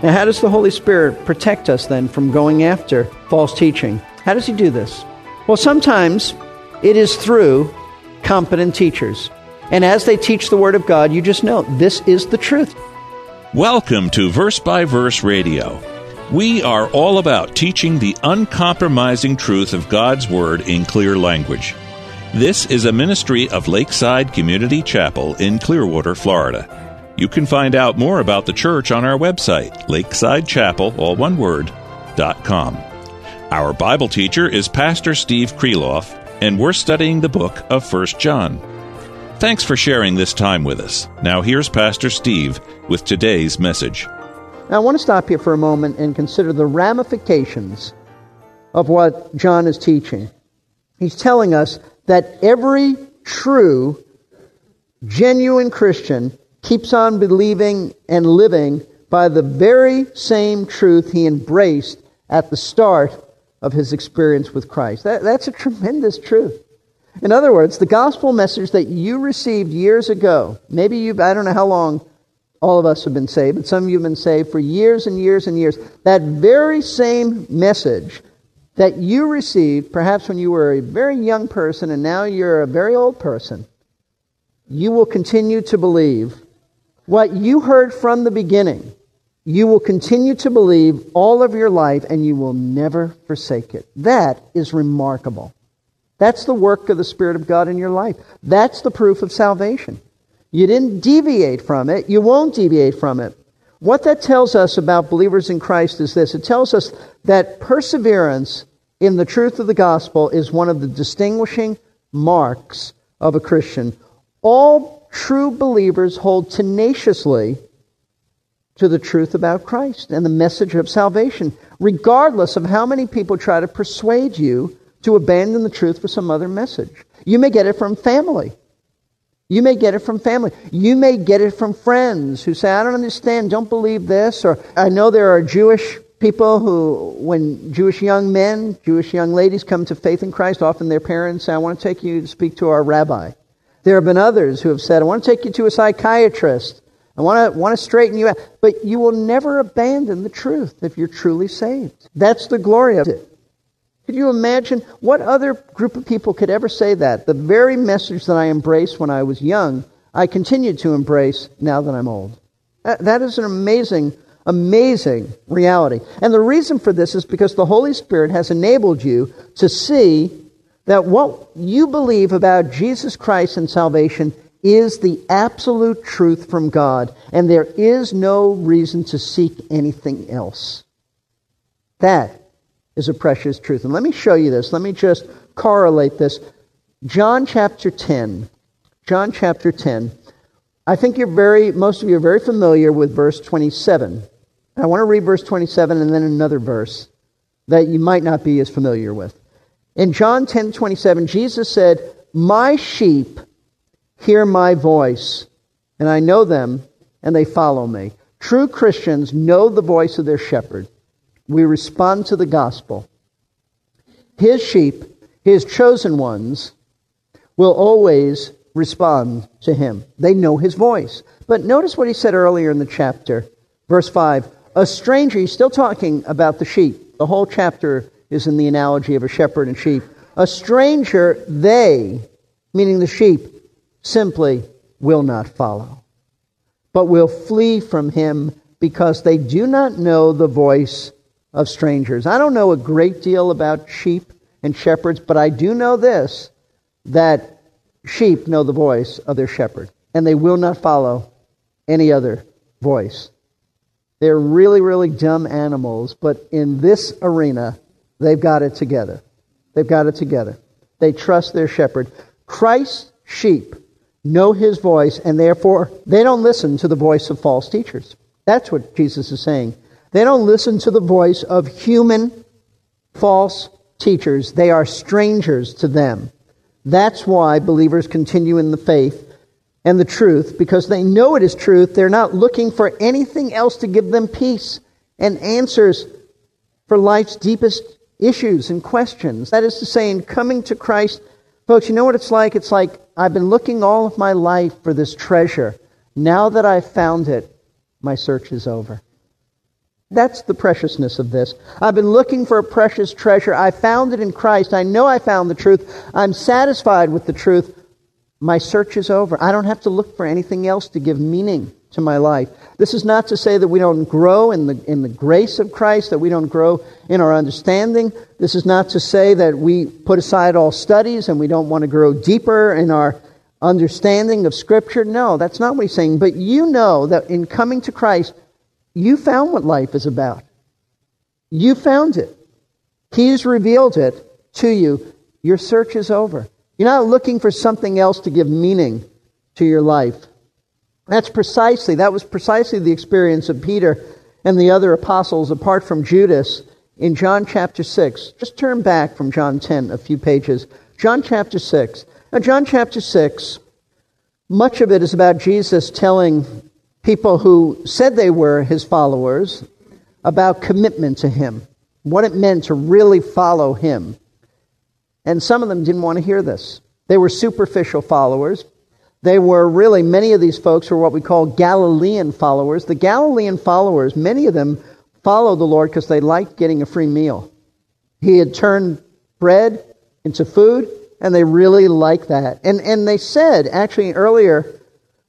Now, how does the Holy Spirit protect us then from going after false teaching? How does He do this? Well, sometimes it is through competent teachers. And as they teach the Word of God, you just know this is the truth. Welcome to Verse by Verse Radio. We are all about teaching the uncompromising truth of God's Word in clear language. This is a ministry of Lakeside Community Chapel in Clearwater, Florida. You can find out more about the church on our website, lakesidechapel, all one word, dot com. Our Bible teacher is Pastor Steve Kreloff, and we're studying the book of First John. Thanks for sharing this time with us. Now here's Pastor Steve with today's message. Now, I want to stop here for a moment and consider the ramifications of what John is teaching. He's telling us that every true, genuine Christian keeps on believing and living by the very same truth he embraced at the start of his experience with Christ. That, that's a tremendous truth. In other words, the gospel message that you received years ago, maybe you I don't know how long all of us have been saved, but some of you have been saved for years and years and years. That very same message that you received, perhaps when you were a very young person and now you're a very old person, you will continue to believe what you heard from the beginning, you will continue to believe all of your life and you will never forsake it. That is remarkable. That's the work of the Spirit of God in your life. That's the proof of salvation. You didn't deviate from it. You won't deviate from it. What that tells us about believers in Christ is this it tells us that perseverance in the truth of the gospel is one of the distinguishing marks of a Christian. All true believers hold tenaciously to the truth about Christ and the message of salvation, regardless of how many people try to persuade you to abandon the truth for some other message. You may get it from family. You may get it from family. You may get it from friends who say, I don't understand, don't believe this. Or I know there are Jewish people who, when Jewish young men, Jewish young ladies come to faith in Christ, often their parents say, I want to take you to speak to our rabbi. There have been others who have said, I want to take you to a psychiatrist. I want to, want to straighten you out. But you will never abandon the truth if you're truly saved. That's the glory of it. Could you imagine what other group of people could ever say that? The very message that I embraced when I was young, I continue to embrace now that I'm old. That, that is an amazing, amazing reality. And the reason for this is because the Holy Spirit has enabled you to see that what you believe about Jesus Christ and salvation is the absolute truth from God, and there is no reason to seek anything else. That is a precious truth. And let me show you this. Let me just correlate this. John chapter 10. John chapter 10. I think you're very, most of you are very familiar with verse 27. I want to read verse 27 and then another verse that you might not be as familiar with. In John 10 27, Jesus said, My sheep hear my voice, and I know them, and they follow me. True Christians know the voice of their shepherd. We respond to the gospel. His sheep, his chosen ones, will always respond to him. They know his voice. But notice what he said earlier in the chapter, verse 5. A stranger, he's still talking about the sheep. The whole chapter is in the analogy of a shepherd and sheep. A stranger, they, meaning the sheep, simply will not follow, but will flee from him because they do not know the voice of strangers. I don't know a great deal about sheep and shepherds, but I do know this that sheep know the voice of their shepherd, and they will not follow any other voice. They're really, really dumb animals, but in this arena, They've got it together. They've got it together. they trust their shepherd. Christ's sheep know his voice, and therefore they don't listen to the voice of false teachers. That's what Jesus is saying. They don't listen to the voice of human false teachers. They are strangers to them. That's why believers continue in the faith and the truth, because they know it is truth. They're not looking for anything else to give them peace and answers for life's deepest issues and questions. That is to say, in coming to Christ, folks, you know what it's like? It's like I've been looking all of my life for this treasure. Now that I've found it, my search is over. That's the preciousness of this. I've been looking for a precious treasure. I found it in Christ. I know I found the truth. I'm satisfied with the truth. My search is over. I don't have to look for anything else to give meaning to my life. This is not to say that we don't grow in the, in the grace of Christ, that we don't grow in our understanding. This is not to say that we put aside all studies and we don't want to grow deeper in our understanding of Scripture. No, that's not what he's saying. But you know that in coming to Christ, you found what life is about. You found it. He's revealed it to you. Your search is over. You're not looking for something else to give meaning to your life. That's precisely, that was precisely the experience of Peter and the other apostles apart from Judas in John chapter 6. Just turn back from John 10 a few pages. John chapter 6. Now, John chapter 6, much of it is about Jesus telling people who said they were his followers about commitment to him, what it meant to really follow him. And some of them didn't want to hear this. They were superficial followers. They were really, many of these folks were what we call Galilean followers. The Galilean followers, many of them followed the Lord because they liked getting a free meal. He had turned bread into food, and they really liked that. And, and they said, actually, earlier,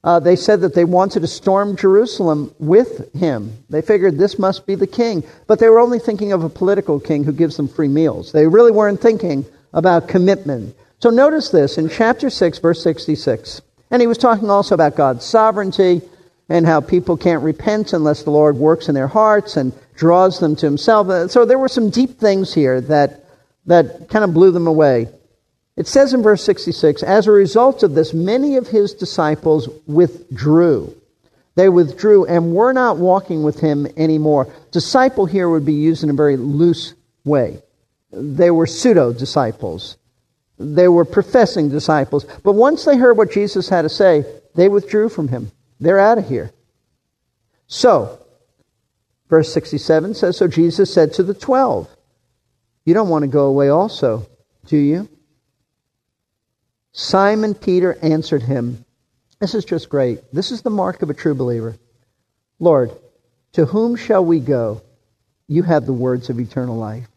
uh, they said that they wanted to storm Jerusalem with him. They figured this must be the king. But they were only thinking of a political king who gives them free meals. They really weren't thinking about commitment. So notice this in chapter 6, verse 66. And he was talking also about God's sovereignty and how people can't repent unless the Lord works in their hearts and draws them to himself. Uh, so there were some deep things here that, that kind of blew them away. It says in verse 66 As a result of this, many of his disciples withdrew. They withdrew and were not walking with him anymore. Disciple here would be used in a very loose way. They were pseudo disciples, they were professing disciples. But once they heard what Jesus had to say, they withdrew from him. They're out of here. So, verse 67 says So Jesus said to the twelve, You don't want to go away also, do you? Simon Peter answered him, This is just great. This is the mark of a true believer. Lord, to whom shall we go? You have the words of eternal life.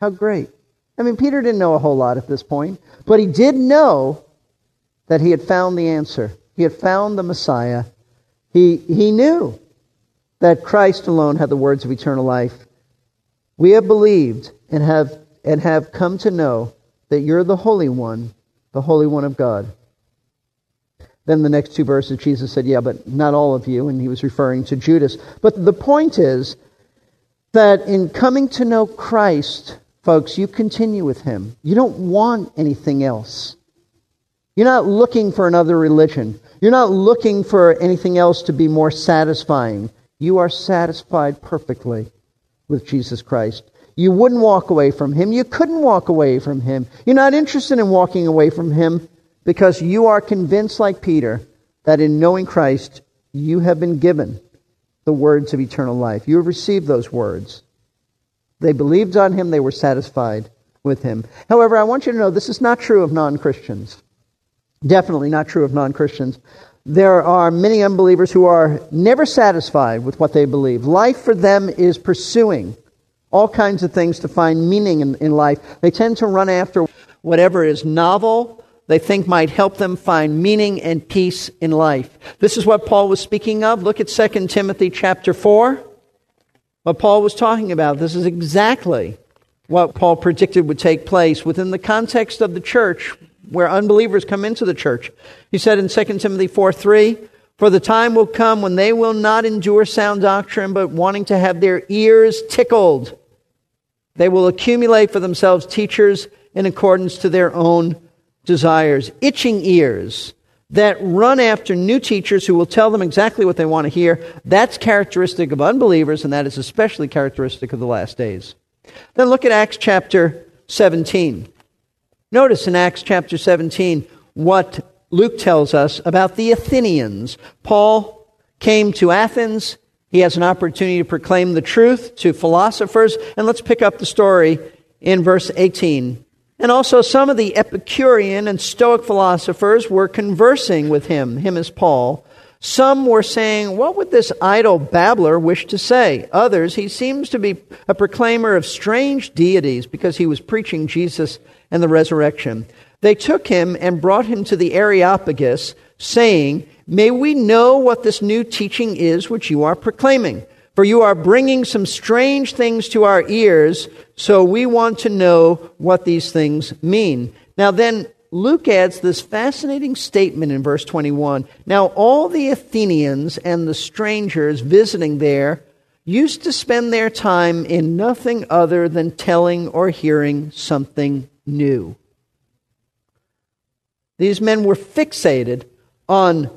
How great. I mean, Peter didn't know a whole lot at this point, but he did know that he had found the answer. He had found the Messiah. He, he knew that Christ alone had the words of eternal life. We have believed and have, and have come to know that you're the Holy One the Holy One of God. Then the next two verses, Jesus said, Yeah, but not all of you, and he was referring to Judas. But the point is that in coming to know Christ, folks, you continue with him. You don't want anything else. You're not looking for another religion. You're not looking for anything else to be more satisfying. You are satisfied perfectly with Jesus Christ. You wouldn't walk away from him. You couldn't walk away from him. You're not interested in walking away from him because you are convinced, like Peter, that in knowing Christ, you have been given the words of eternal life. You have received those words. They believed on him, they were satisfied with him. However, I want you to know this is not true of non Christians. Definitely not true of non Christians. There are many unbelievers who are never satisfied with what they believe. Life for them is pursuing all kinds of things to find meaning in, in life. They tend to run after whatever is novel, they think might help them find meaning and peace in life. This is what Paul was speaking of. Look at 2 Timothy chapter 4. What Paul was talking about. This is exactly what Paul predicted would take place within the context of the church where unbelievers come into the church. He said in 2 Timothy 4 3, for the time will come when they will not endure sound doctrine, but wanting to have their ears tickled they will accumulate for themselves teachers in accordance to their own desires, itching ears that run after new teachers who will tell them exactly what they want to hear. That's characteristic of unbelievers, and that is especially characteristic of the last days. Then look at Acts chapter 17. Notice in Acts chapter 17 what Luke tells us about the Athenians. Paul came to Athens. He has an opportunity to proclaim the truth to philosophers. And let's pick up the story in verse 18. And also, some of the Epicurean and Stoic philosophers were conversing with him, him as Paul. Some were saying, What would this idle babbler wish to say? Others, he seems to be a proclaimer of strange deities because he was preaching Jesus and the resurrection. They took him and brought him to the Areopagus, saying, May we know what this new teaching is which you are proclaiming. For you are bringing some strange things to our ears, so we want to know what these things mean. Now, then, Luke adds this fascinating statement in verse 21. Now, all the Athenians and the strangers visiting there used to spend their time in nothing other than telling or hearing something new. These men were fixated on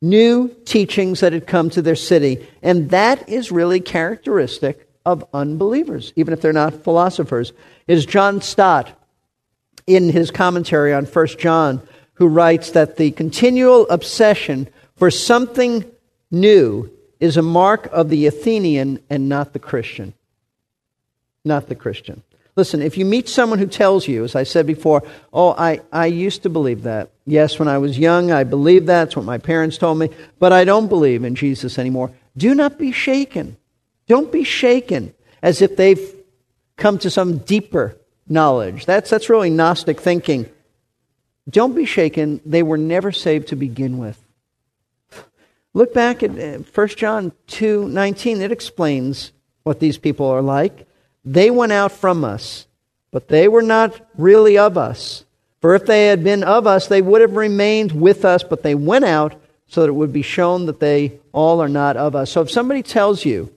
new teachings that had come to their city. And that is really characteristic of unbelievers, even if they're not philosophers. Is John Stott in his commentary on 1 John who writes that the continual obsession for something new is a mark of the Athenian and not the Christian. Not the Christian. Listen, if you meet someone who tells you, as I said before, oh, I, I used to believe that. Yes, when I was young, I believed that. That's what my parents told me. But I don't believe in Jesus anymore. Do not be shaken. Don't be shaken as if they've come to some deeper knowledge. That's, that's really Gnostic thinking. Don't be shaken. They were never saved to begin with. Look back at 1 uh, John 2 19. It explains what these people are like. They went out from us, but they were not really of us. For if they had been of us, they would have remained with us, but they went out so that it would be shown that they all are not of us. So if somebody tells you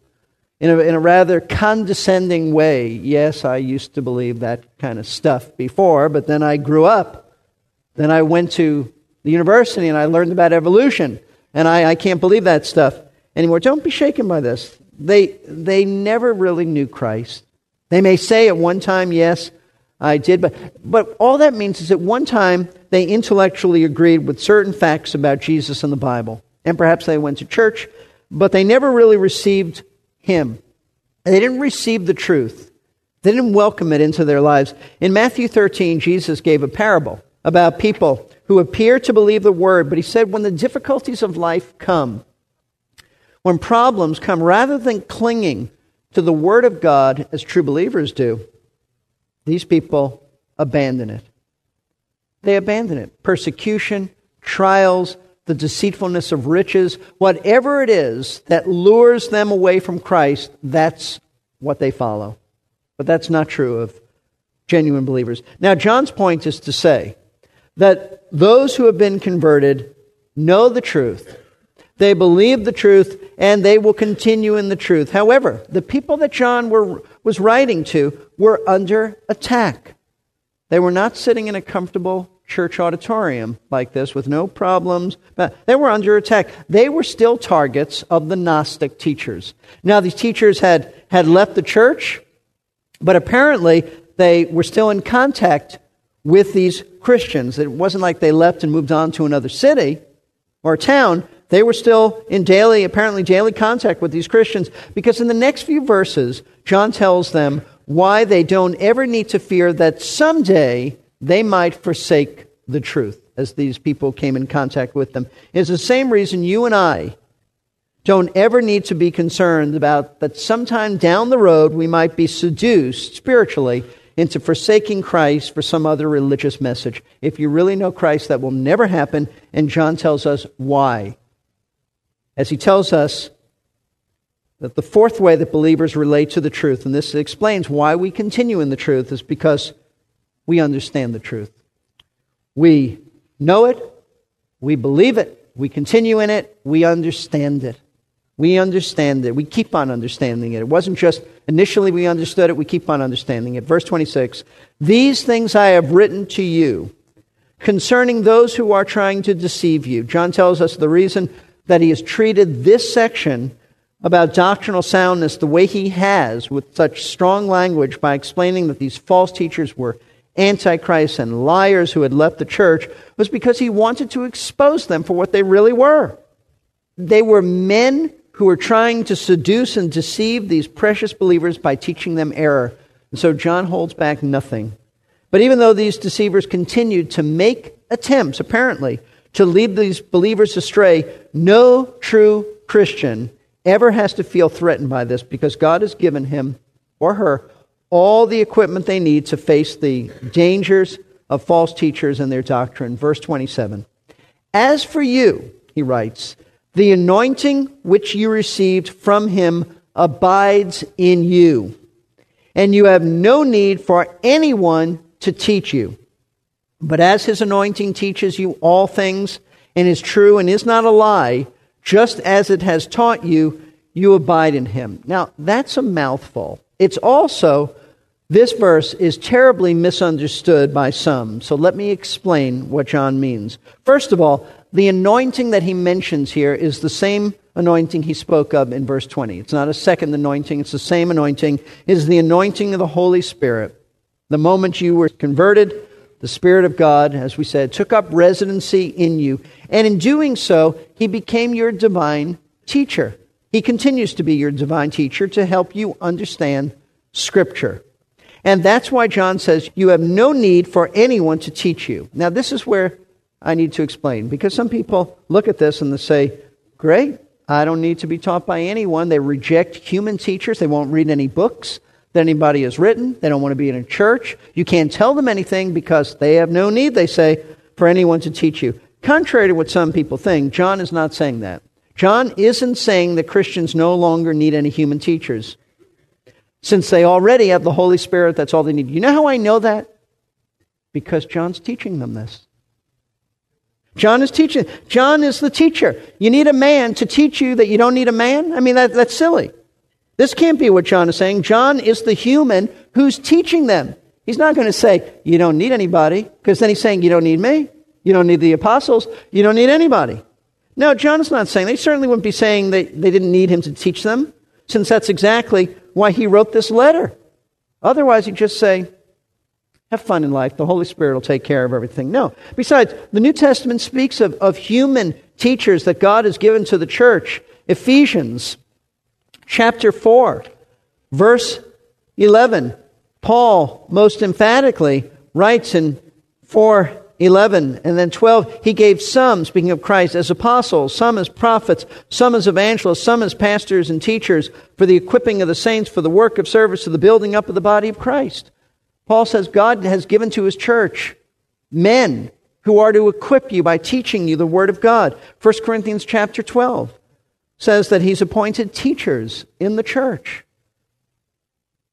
in a, in a rather condescending way, yes, I used to believe that kind of stuff before, but then I grew up. Then I went to the university and I learned about evolution, and I, I can't believe that stuff anymore. Don't be shaken by this. They, they never really knew Christ. They may say at one time, yes, I did, but, but all that means is at one time they intellectually agreed with certain facts about Jesus and the Bible. And perhaps they went to church, but they never really received Him. They didn't receive the truth. They didn't welcome it into their lives. In Matthew 13, Jesus gave a parable about people who appear to believe the word, but he said, when the difficulties of life come, when problems come, rather than clinging to the Word of God as true believers do, these people abandon it. They abandon it. Persecution, trials, the deceitfulness of riches, whatever it is that lures them away from Christ, that's what they follow. But that's not true of genuine believers. Now, John's point is to say that those who have been converted know the truth they believe the truth and they will continue in the truth. However, the people that John were, was writing to were under attack. They were not sitting in a comfortable church auditorium like this with no problems. But they were under attack. They were still targets of the Gnostic teachers. Now, these teachers had, had left the church, but apparently they were still in contact with these Christians. It wasn't like they left and moved on to another city or town. They were still in daily, apparently daily contact with these Christians because in the next few verses, John tells them why they don't ever need to fear that someday they might forsake the truth as these people came in contact with them. It's the same reason you and I don't ever need to be concerned about that sometime down the road we might be seduced spiritually into forsaking Christ for some other religious message. If you really know Christ, that will never happen, and John tells us why as he tells us that the fourth way that believers relate to the truth, and this explains why we continue in the truth, is because we understand the truth. We know it, we believe it, we continue in it, we understand it. We understand it. We keep on understanding it. It wasn't just initially we understood it, we keep on understanding it. Verse 26 These things I have written to you concerning those who are trying to deceive you. John tells us the reason that he has treated this section about doctrinal soundness the way he has with such strong language by explaining that these false teachers were antichrists and liars who had left the church was because he wanted to expose them for what they really were. They were men who were trying to seduce and deceive these precious believers by teaching them error. And so John holds back nothing. But even though these deceivers continued to make attempts, apparently, to lead these believers astray, no true Christian ever has to feel threatened by this because God has given him or her all the equipment they need to face the dangers of false teachers and their doctrine. Verse 27. As for you, he writes, the anointing which you received from him abides in you, and you have no need for anyone to teach you. But as his anointing teaches you all things, and is true and is not a lie, just as it has taught you, you abide in him. Now, that's a mouthful. It's also, this verse is terribly misunderstood by some. So let me explain what John means. First of all, the anointing that he mentions here is the same anointing he spoke of in verse 20. It's not a second anointing, it's the same anointing. It is the anointing of the Holy Spirit. The moment you were converted, the Spirit of God, as we said, took up residency in you. And in doing so, he became your divine teacher. He continues to be your divine teacher to help you understand Scripture. And that's why John says you have no need for anyone to teach you. Now, this is where I need to explain because some people look at this and they say, Great, I don't need to be taught by anyone. They reject human teachers, they won't read any books that anybody has written, they don't want to be in a church. You can't tell them anything because they have no need, they say, for anyone to teach you. Contrary to what some people think, John is not saying that. John isn't saying that Christians no longer need any human teachers. Since they already have the Holy Spirit, that's all they need. You know how I know that? Because John's teaching them this. John is teaching. John is the teacher. You need a man to teach you that you don't need a man? I mean, that, that's silly. This can't be what John is saying. John is the human who's teaching them. He's not going to say, You don't need anybody, because then he's saying, You don't need me. You don't need the apostles. You don't need anybody. No, John is not saying. They certainly wouldn't be saying that they didn't need him to teach them, since that's exactly why he wrote this letter. Otherwise, he'd just say, have fun in life. The Holy Spirit will take care of everything. No. Besides, the New Testament speaks of, of human teachers that God has given to the church. Ephesians chapter 4, verse 11. Paul most emphatically writes in 4 11 and then 12 he gave some speaking of christ as apostles some as prophets some as evangelists some as pastors and teachers for the equipping of the saints for the work of service to the building up of the body of christ Paul says God has given to his church men who are to equip you by teaching you the word of God. 1 Corinthians chapter 12 says that he's appointed teachers in the church.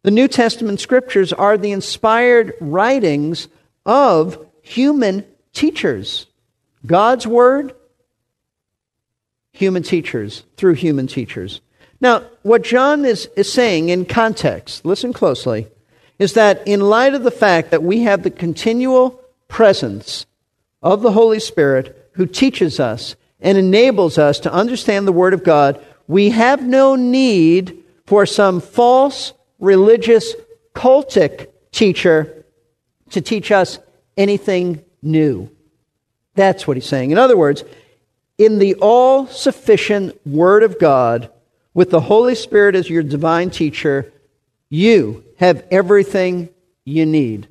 The New Testament scriptures are the inspired writings of human teachers. God's word, human teachers, through human teachers. Now, what John is, is saying in context, listen closely is that in light of the fact that we have the continual presence of the Holy Spirit who teaches us and enables us to understand the Word of God, we have no need for some false religious cultic teacher to teach us anything new. That's what he's saying. In other words, in the all sufficient Word of God, with the Holy Spirit as your divine teacher, you have everything you need.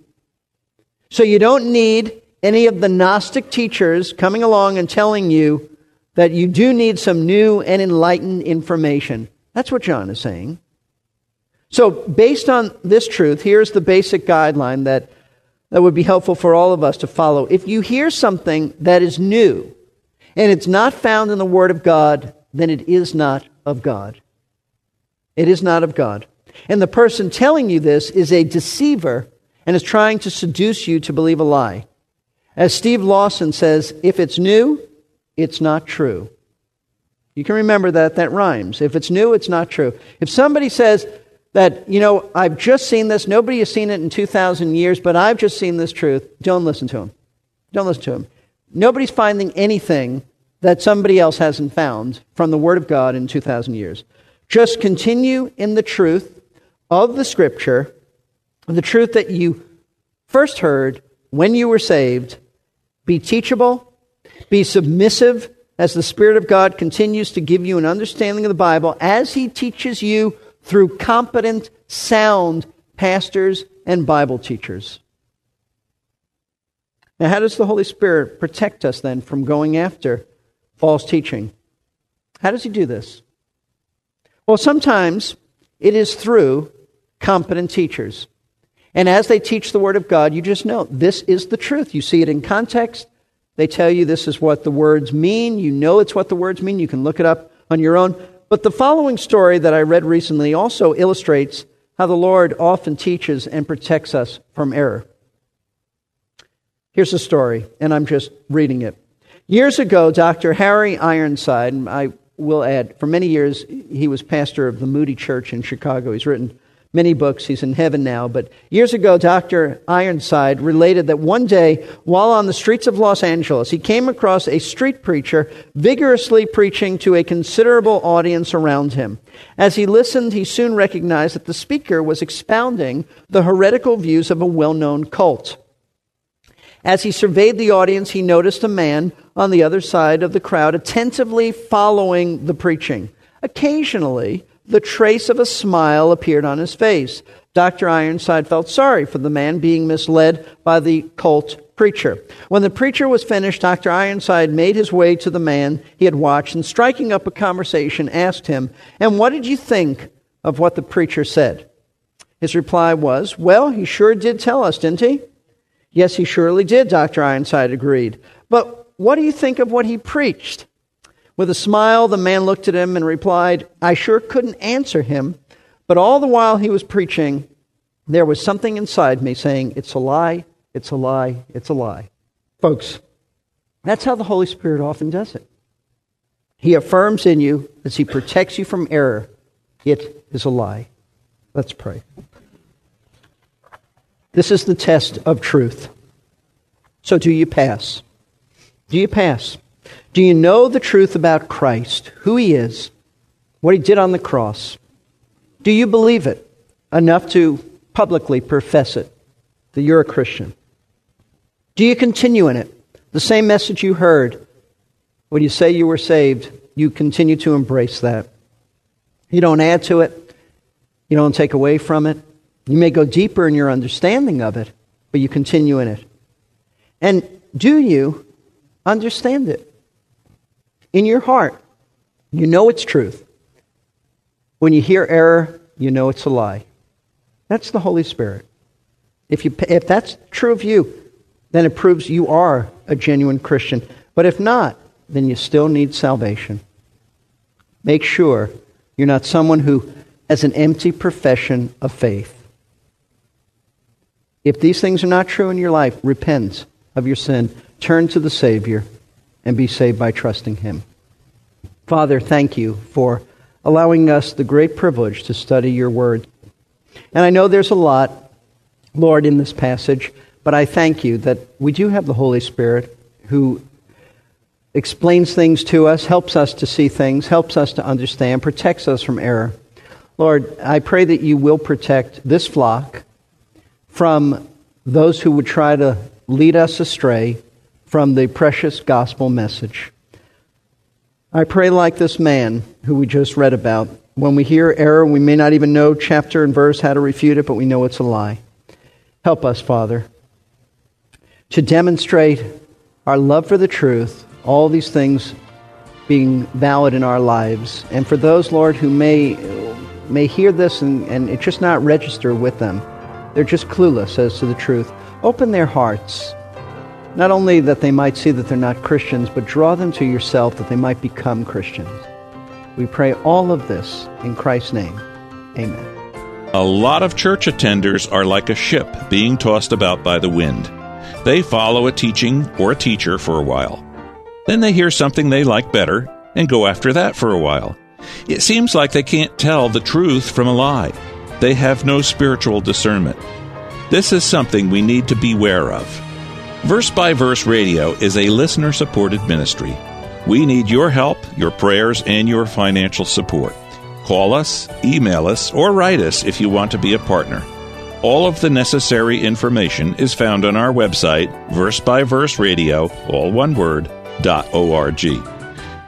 So you don't need any of the Gnostic teachers coming along and telling you that you do need some new and enlightened information. That's what John is saying. So, based on this truth, here's the basic guideline that, that would be helpful for all of us to follow. If you hear something that is new and it's not found in the Word of God, then it is not of God. It is not of God. And the person telling you this is a deceiver and is trying to seduce you to believe a lie. As Steve Lawson says, if it's new, it's not true. You can remember that that rhymes. If it's new, it's not true. If somebody says that, you know, I've just seen this, nobody has seen it in 2,000 years, but I've just seen this truth, don't listen to him. Don't listen to him. Nobody's finding anything that somebody else hasn't found from the Word of God in 2,000 years. Just continue in the truth of the Scripture, the truth that you first heard when you were saved. Be teachable, be submissive as the Spirit of God continues to give you an understanding of the Bible as He teaches you through competent, sound pastors and Bible teachers. Now, how does the Holy Spirit protect us then from going after false teaching? How does He do this? Well, sometimes it is through competent teachers. And as they teach the Word of God, you just know this is the truth. You see it in context. They tell you this is what the words mean. You know it's what the words mean. You can look it up on your own. But the following story that I read recently also illustrates how the Lord often teaches and protects us from error. Here's the story, and I'm just reading it. Years ago, Dr. Harry Ironside, I will add, for many years, he was pastor of the Moody Church in Chicago. He's written many books. He's in heaven now. But years ago, Dr. Ironside related that one day, while on the streets of Los Angeles, he came across a street preacher vigorously preaching to a considerable audience around him. As he listened, he soon recognized that the speaker was expounding the heretical views of a well known cult. As he surveyed the audience, he noticed a man on the other side of the crowd attentively following the preaching. Occasionally, the trace of a smile appeared on his face. Dr. Ironside felt sorry for the man being misled by the cult preacher. When the preacher was finished, Dr. Ironside made his way to the man he had watched and, striking up a conversation, asked him, And what did you think of what the preacher said? His reply was, Well, he sure did tell us, didn't he? Yes, he surely did, Dr. Ironside agreed. But what do you think of what he preached? With a smile, the man looked at him and replied, I sure couldn't answer him, but all the while he was preaching, there was something inside me saying, It's a lie, it's a lie, it's a lie. Folks, that's how the Holy Spirit often does it. He affirms in you as he protects you from error, it is a lie. Let's pray. This is the test of truth. So, do you pass? Do you pass? Do you know the truth about Christ, who he is, what he did on the cross? Do you believe it enough to publicly profess it that you're a Christian? Do you continue in it? The same message you heard when you say you were saved, you continue to embrace that. You don't add to it, you don't take away from it. You may go deeper in your understanding of it, but you continue in it. And do you understand it? In your heart. You know it's truth. When you hear error, you know it's a lie. That's the Holy Spirit. If, you, if that's true of you, then it proves you are a genuine Christian. But if not, then you still need salvation. Make sure you're not someone who has an empty profession of faith. If these things are not true in your life, repent of your sin, turn to the Savior, and be saved by trusting Him. Father, thank you for allowing us the great privilege to study your word. And I know there's a lot, Lord, in this passage, but I thank you that we do have the Holy Spirit who explains things to us, helps us to see things, helps us to understand, protects us from error. Lord, I pray that you will protect this flock from those who would try to lead us astray from the precious gospel message. I pray like this man who we just read about. When we hear error, we may not even know chapter and verse how to refute it, but we know it's a lie. Help us, Father, to demonstrate our love for the truth, all these things being valid in our lives. And for those, Lord, who may, may hear this and, and it just not register with them, they're just clueless as to the truth. Open their hearts not only that they might see that they're not Christians, but draw them to yourself that they might become Christians. We pray all of this in Christ's name. Amen. A lot of church attenders are like a ship being tossed about by the wind. They follow a teaching or a teacher for a while. Then they hear something they like better, and go after that for a while. It seems like they can't tell the truth from a lie. They have no spiritual discernment. This is something we need to beware of. Verse by Verse Radio is a listener supported ministry. We need your help, your prayers, and your financial support. Call us, email us, or write us if you want to be a partner. All of the necessary information is found on our website, Verse by Verse Radio, all one word, dot .org.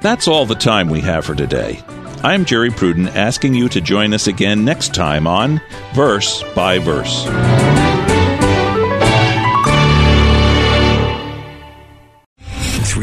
That's all the time we have for today. I'm Jerry Pruden asking you to join us again next time on Verse by Verse.